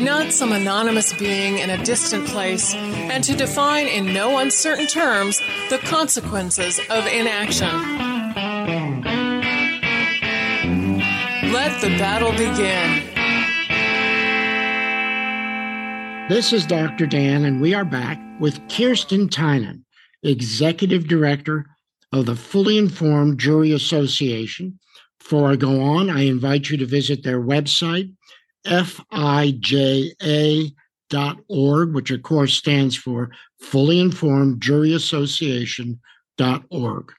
not some anonymous being in a distant place, and to define in no uncertain terms the consequences of inaction. Let the battle begin. This is Dr. Dan, and we are back with Kirsten Tynan, Executive Director of the Fully Informed Jury Association. Before I go on, I invite you to visit their website, FIJA.org, which of course stands for Fully Informed Jury Association.org.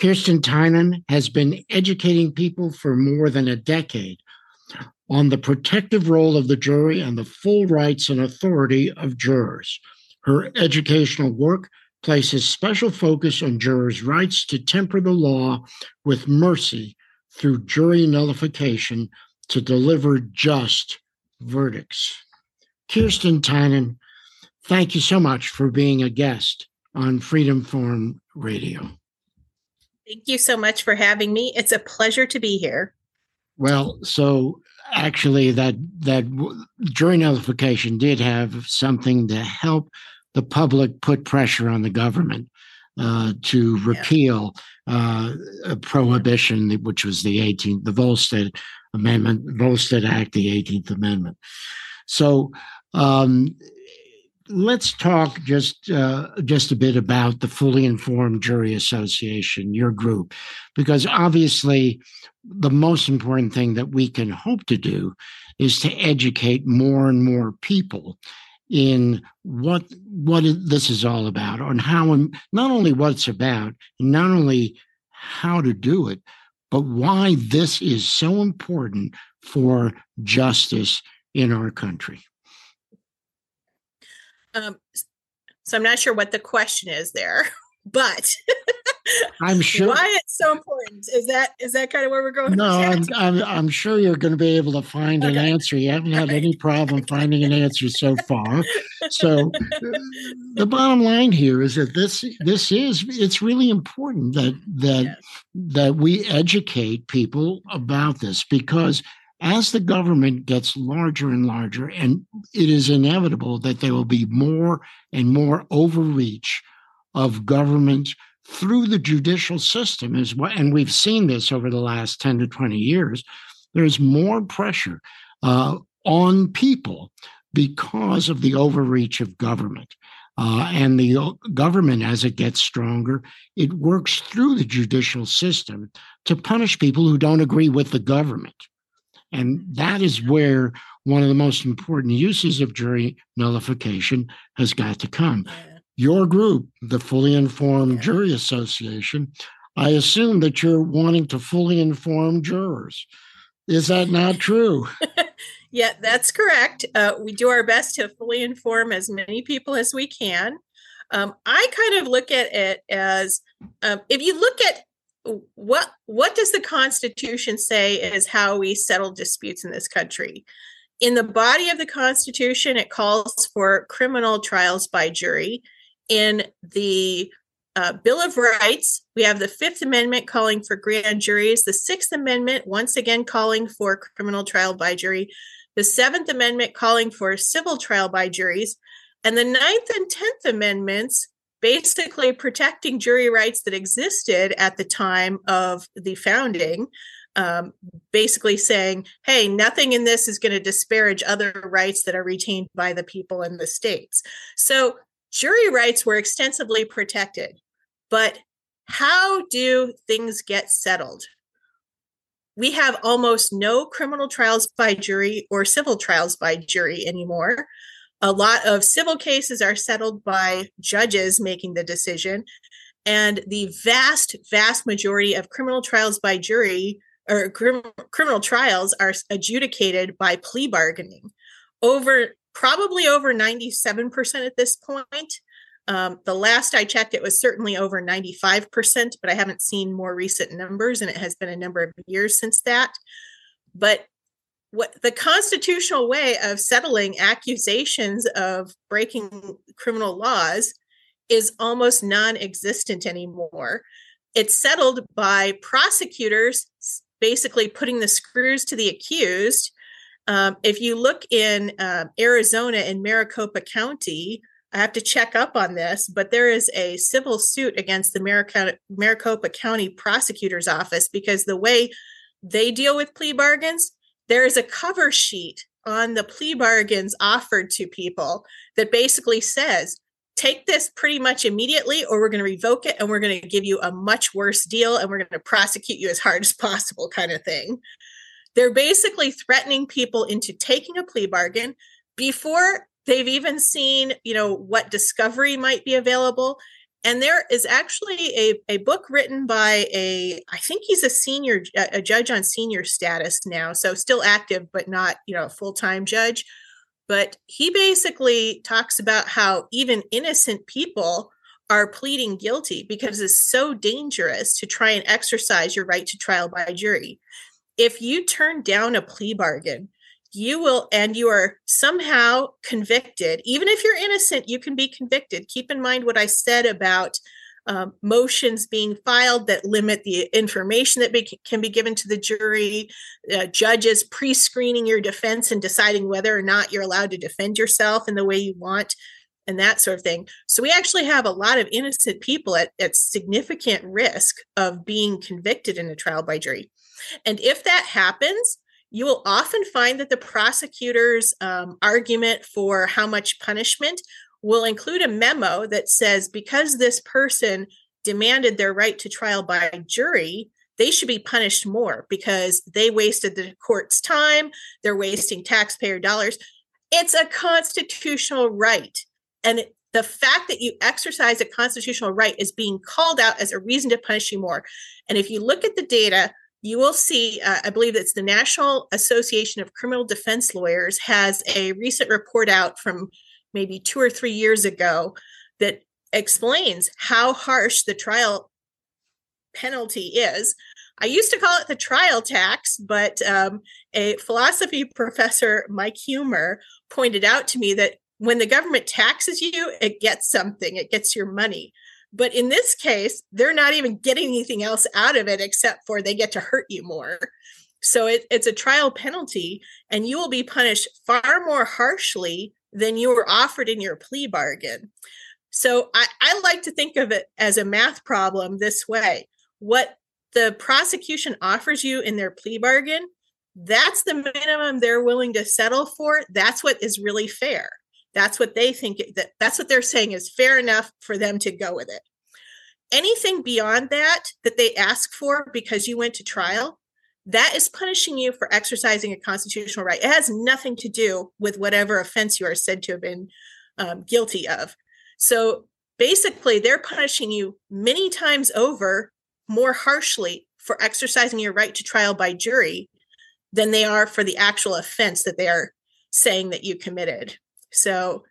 Kirsten Tynan has been educating people for more than a decade on the protective role of the jury and the full rights and authority of jurors. Her educational work places special focus on jurors' rights to temper the law with mercy through jury nullification to deliver just verdicts. Kirsten Tynan, thank you so much for being a guest on Freedom Forum Radio. Thank you so much for having me. It's a pleasure to be here. Well, so actually that that jury nullification did have something to help the public put pressure on the government uh, to repeal uh, a prohibition, which was the 18th, the Volstead Amendment, Volstead Act, the 18th Amendment. So um, let's talk just uh, just a bit about the Fully Informed Jury Association, your group, because obviously the most important thing that we can hope to do is to educate more and more people in what what this is all about, on how and not only what it's about, not only how to do it, but why this is so important for justice in our country. Um, so I'm not sure what the question is there, but I'm sure why it's so important. Is that is that kind of where we're going? No, I'm, I'm, I'm sure you're going to be able to find okay. an answer. You haven't had any problem finding an answer so far. So the bottom line here is that this this is it's really important that that yes. that we educate people about this because as the government gets larger and larger, and it is inevitable that there will be more and more overreach of government through the judicial system is what, and we've seen this over the last 10 to 20 years, there's more pressure uh, on people because of the overreach of government. Uh, and the uh, government, as it gets stronger, it works through the judicial system to punish people who don't agree with the government. And that is where one of the most important uses of jury nullification has got to come your group, the Fully Informed Jury Association, I assume that you're wanting to fully inform jurors. Is that not true? yeah, that's correct. Uh, we do our best to fully inform as many people as we can. Um, I kind of look at it as um, if you look at what what does the Constitution say is how we settle disputes in this country. In the body of the Constitution, it calls for criminal trials by jury in the uh, Bill of Rights, we have the Fifth Amendment calling for grand juries, the Sixth Amendment, once again, calling for criminal trial by jury, the Seventh Amendment calling for civil trial by juries, and the Ninth and Tenth Amendments basically protecting jury rights that existed at the time of the founding. Um, basically saying, hey, nothing in this is going to disparage other rights that are retained by the people in the states. So Jury rights were extensively protected, but how do things get settled? we have almost no criminal trials by jury or civil trials by jury anymore. A lot of civil cases are settled by judges making the decision. And the vast, vast majority of criminal trials by jury or crim- criminal trials are adjudicated by plea bargaining. Over probably over 97% at this point. Um, the last I checked, it was certainly over 95%, but I haven't seen more recent numbers, and it has been a number of years since that. But what the constitutional way of settling accusations of breaking criminal laws is almost non existent anymore. It's settled by prosecutors basically putting the screws to the accused. Um, if you look in uh, Arizona in Maricopa County, I have to check up on this, but there is a civil suit against the Maricopa, Maricopa County Prosecutor's Office because the way they deal with plea bargains, there is a cover sheet on the plea bargains offered to people that basically says, take this pretty much immediately, or we're going to revoke it and we're going to give you a much worse deal and we're going to prosecute you as hard as possible, kind of thing. They're basically threatening people into taking a plea bargain before they've even seen you know what discovery might be available. And there is actually a, a book written by a i think he's a senior a judge on senior status now so still active but not you know a full-time judge. But he basically talks about how even innocent people are pleading guilty because it's so dangerous to try and exercise your right to trial by jury if you turn down a plea bargain you will and you are somehow convicted even if you're innocent you can be convicted. Keep in mind what i said about um, motions being filed that limit the information that be, can be given to the jury uh, judges pre-screening your defense and deciding whether or not you're allowed to defend yourself in the way you want and that sort of thing. So we actually have a lot of innocent people at, at significant risk of being convicted in a trial by jury and if that happens you will often find that the prosecutor's um, argument for how much punishment will include a memo that says because this person demanded their right to trial by jury, they should be punished more because they wasted the court's time, they're wasting taxpayer dollars. It's a constitutional right. And the fact that you exercise a constitutional right is being called out as a reason to punish you more. And if you look at the data, you will see, uh, I believe it's the National Association of Criminal Defense Lawyers has a recent report out from maybe two or three years ago that explains how harsh the trial penalty is. I used to call it the trial tax, but um, a philosophy professor, Mike Huemer, pointed out to me that when the government taxes you, it gets something, it gets your money. But in this case, they're not even getting anything else out of it except for they get to hurt you more. So it, it's a trial penalty, and you will be punished far more harshly than you were offered in your plea bargain. So I, I like to think of it as a math problem this way. What the prosecution offers you in their plea bargain, that's the minimum they're willing to settle for. That's what is really fair. That's what they think that that's what they're saying is fair enough for them to go with it. Anything beyond that that they ask for because you went to trial, that is punishing you for exercising a constitutional right. It has nothing to do with whatever offense you are said to have been um, guilty of. So basically, they're punishing you many times over more harshly for exercising your right to trial by jury than they are for the actual offense that they are saying that you committed. So,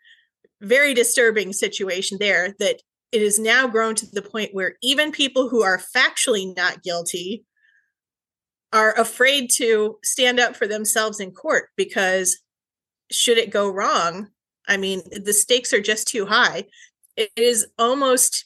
very disturbing situation there that it is now grown to the point where even people who are factually not guilty are afraid to stand up for themselves in court because should it go wrong, I mean, the stakes are just too high. It is almost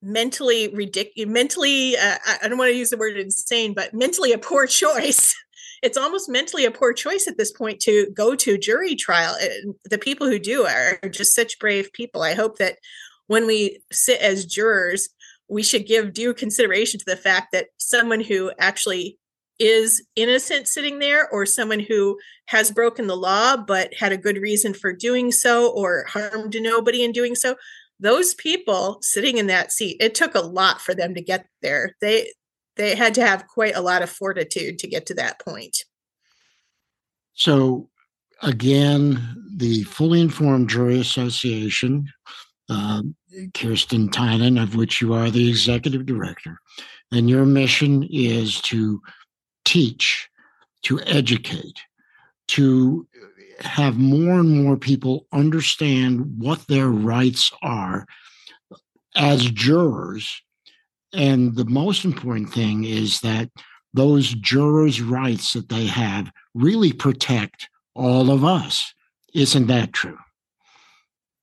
mentally ridiculous mentally uh, i don't want to use the word insane but mentally a poor choice it's almost mentally a poor choice at this point to go to jury trial. Eh, the people who do are just such brave people. I hope that when we sit as jurors, we should give due consideration to the fact that someone who actually is innocent sitting there or someone who has broken the law but had a good reason for doing so or harmed nobody in doing so those people sitting in that seat it took a lot for them to get there they they had to have quite a lot of fortitude to get to that point. So, again, the Fully Informed Jury Association, uh, Kirsten Tynan, of which you are the executive director, and your mission is to teach, to educate, to have more and more people understand what their rights are as jurors. And the most important thing is that those jurors' rights that they have really protect all of us. Isn't that true?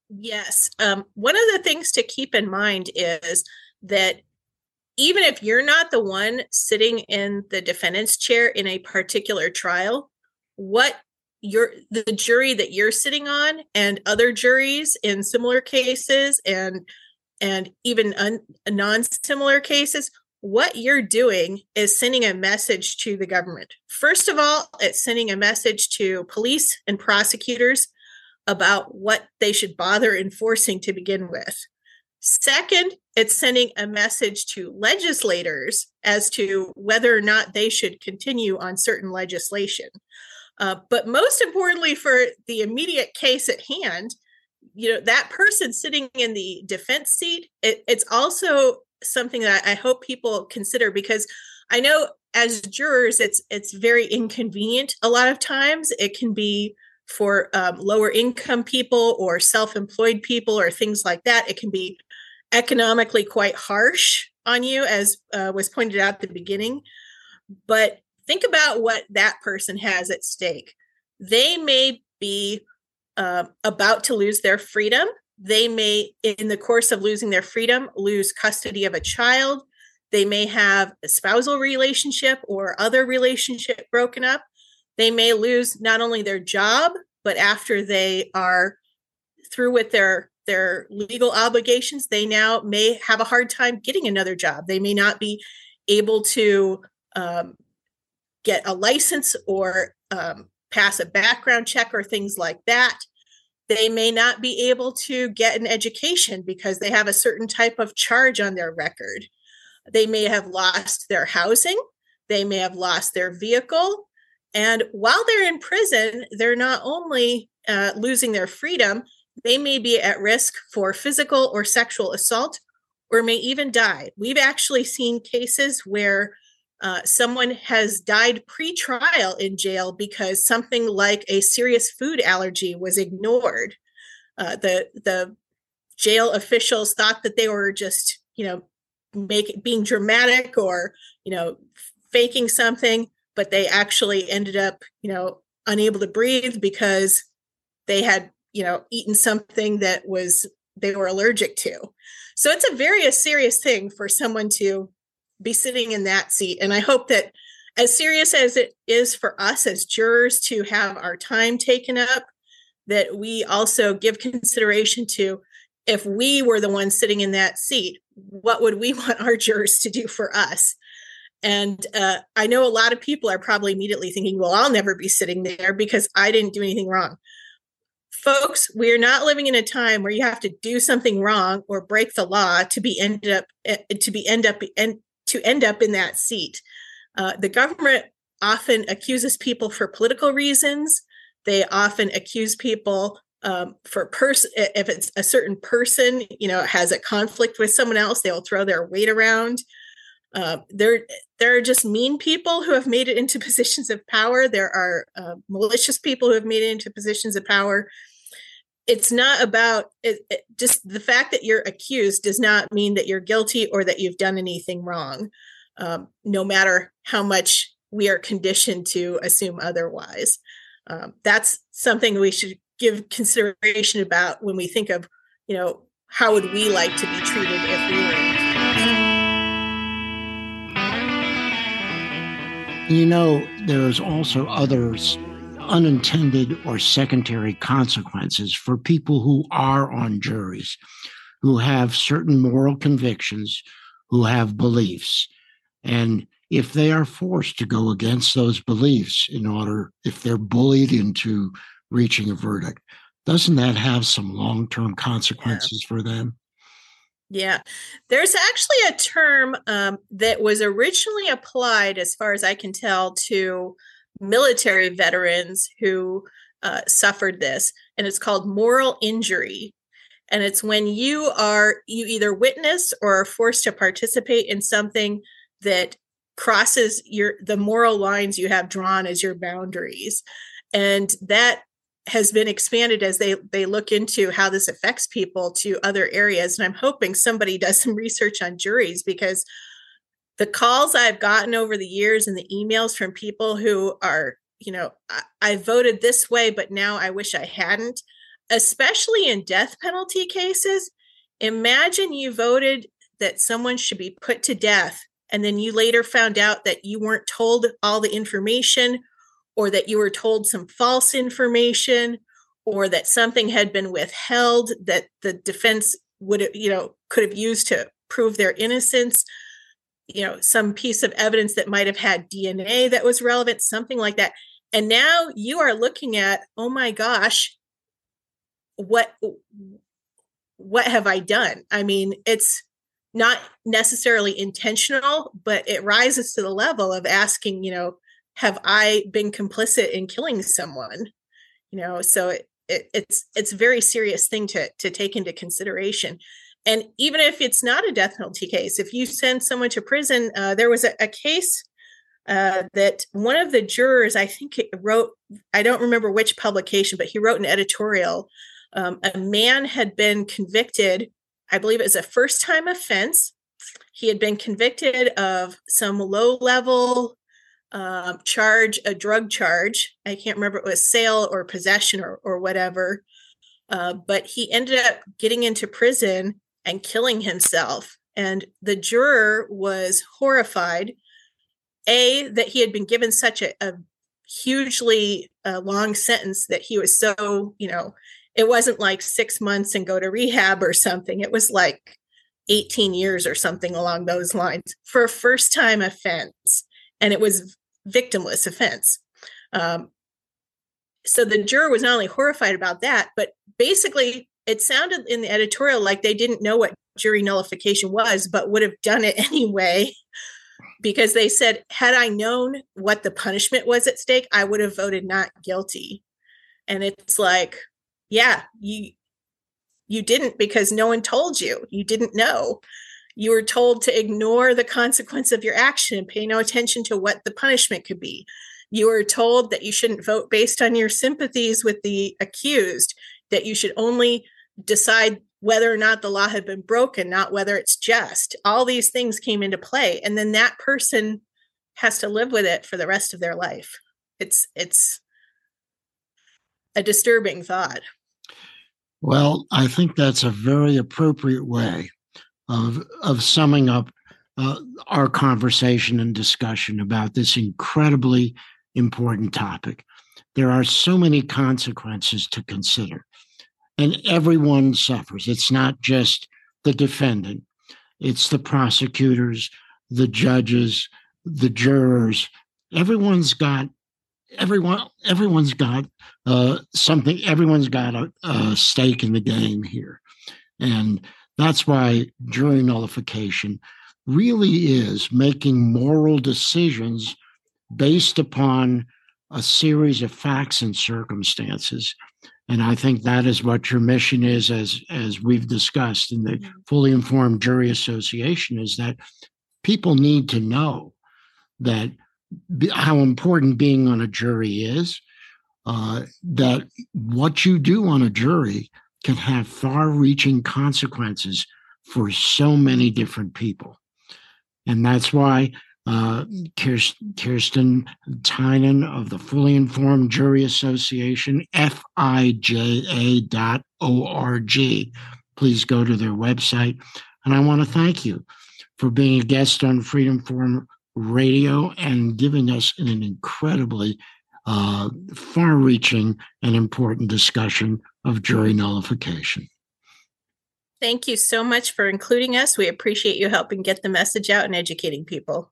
Yes. Um, one of the things to keep in mind is that even if you're not the one sitting in the defendant's chair in a particular trial, what your the jury that you're sitting on and other juries in similar cases and and even un, non-similar cases what you're doing is sending a message to the government. First of all, it's sending a message to police and prosecutors about what they should bother enforcing to begin with. Second, it's sending a message to legislators as to whether or not they should continue on certain legislation. Uh, but most importantly, for the immediate case at hand, you know that person sitting in the defense seat it, it's also something that I hope people consider because I know as jurors it's it's very inconvenient a lot of times. It can be for um, lower income people or self-employed people or things like that. It can be economically quite harsh on you as uh, was pointed out at the beginning. But think about what that person has at stake. They may be uh, about to lose their freedom they may, in the course of losing their freedom, lose custody of a child. They may have a spousal relationship or other relationship broken up. They may lose not only their job, but after they are through with their their legal obligations, they now may have a hard time getting another job. They may not be able to um, get a license or um, pass a background check or things like that they may not be able to get an education because they have a certain type of charge on their record. They may have lost their housing, they may have lost their vehicle. And while they're in prison, they're not only uh, losing their freedom, they may be at risk for physical or sexual assault or may even die. We've actually seen cases where uh, someone has died pre-trial in jail because something like a serious food allergy was ignored. Uh, the the jail officials thought that they were just you know make being dramatic or you know faking something, but they actually ended up you know unable to breathe because they had you know eaten something that was they were allergic to. So it's a very serious thing for someone to be sitting in that seat. And I hope that as serious as it is for us as jurors to have our time taken up, that we also give consideration to if we were the ones sitting in that seat, what would we want our jurors to do for us? And uh, I know a lot of people are probably immediately thinking, well, I'll never be sitting there because I didn't do anything wrong. Folks, we are not living in a time where you have to do something wrong or break the law to be ended up eh, to be end up to end up in that seat. Uh, the government often accuses people for political reasons. They often accuse people um, for person if it's a certain person, you know, has a conflict with someone else, they will throw their weight around. Uh, there, there are just mean people who have made it into positions of power. There are uh, malicious people who have made it into positions of power it's not about it, it, just the fact that you're accused does not mean that you're guilty or that you've done anything wrong um, no matter how much we are conditioned to assume otherwise. Um, that's something we should give consideration about when we think of you know how would we like to be treated if we were you know there's also others unintended or secondary consequences for people who are on juries, who have certain moral convictions, who have beliefs. And if they are forced to go against those beliefs in order, if they're bullied into reaching a verdict, doesn't that have some long term consequences yeah. for them? Yeah, there's actually a term um, that was originally applied, as far as I can tell, to military veterans who uh, suffered this, and it's called moral injury. And it's when you are you either witness or are forced to participate in something that crosses your the moral lines you have drawn as your boundaries, and that has been expanded as they they look into how this affects people to other areas and i'm hoping somebody does some research on juries because the calls i've gotten over the years and the emails from people who are you know I, I voted this way but now i wish i hadn't especially in death penalty cases imagine you voted that someone should be put to death and then you later found out that you weren't told all the information or that you were told some false information or that something had been withheld that the defense would you know could have used to prove their innocence you know some piece of evidence that might have had dna that was relevant something like that and now you are looking at oh my gosh what what have i done i mean it's not necessarily intentional but it rises to the level of asking you know have I been complicit in killing someone? You know, so it, it, it's it's a very serious thing to to take into consideration. And even if it's not a death penalty case, if you send someone to prison, uh, there was a, a case uh, that one of the jurors, I think, wrote. I don't remember which publication, but he wrote an editorial. Um, a man had been convicted. I believe it was a first time offense. He had been convicted of some low level um, charge, a drug charge. I can't remember it was sale or possession or, or whatever. Uh, but he ended up getting into prison and killing himself. And the juror was horrified. A, that he had been given such a, a hugely uh, long sentence that he was so, you know, it wasn't like six months and go to rehab or something. It was like 18 years or something along those lines for a first time offense and it was victimless offense. Um, so the juror was not only horrified about that, but basically it sounded in the editorial like they didn't know what jury nullification was, but would have done it anyway. Because they said, had I known what the punishment was at stake, I would have voted not guilty. And it's like, yeah, you you didn't because no one told you. You didn't know you were told to ignore the consequence of your action and pay no attention to what the punishment could be. You were told that you shouldn't vote based on your sympathies with the accused, that you should only decide whether or not the law had been broken, not whether it's just. All these things came into play. And then that person has to live with it for the rest of their life. It's it's a disturbing thought. Well, I think that's a very appropriate way of of summing up uh, our conversation and discussion about this incredibly important topic. There are so many consequences to consider, and everyone suffers. It's not just the defendant, it's the prosecutors, the judges, the jurors. Everyone's got everyone everyone's got uh, something everyone's got a, a stake in the game here and that's why jury nullification really is making moral decisions based upon a series of facts and circumstances. And I think that is what your mission is, as as we've discussed in the mm-hmm. Fully Informed Jury Association, is that people need to know that how important being on a jury is, uh, that what you do on a jury can have far reaching consequences for so many different people. And that's why uh, Kirsten Tynan of the Fully Informed Jury Association, fija.org. Please go to their website. And I want to thank you for being a guest on Freedom Forum Radio and giving us an incredibly uh, far reaching and important discussion of jury nullification. Thank you so much for including us. We appreciate you helping get the message out and educating people.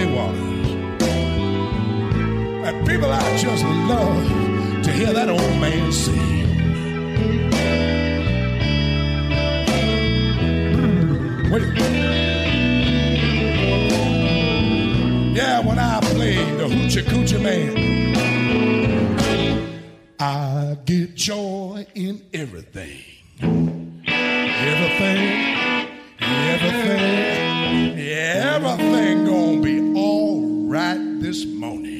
Muddy waters. And people, I just love to hear that old man sing. Hmm, wait. Yeah, when I play the hoochie coochie man, I get joy in everything. Everything, everything, everything gonna be this morning.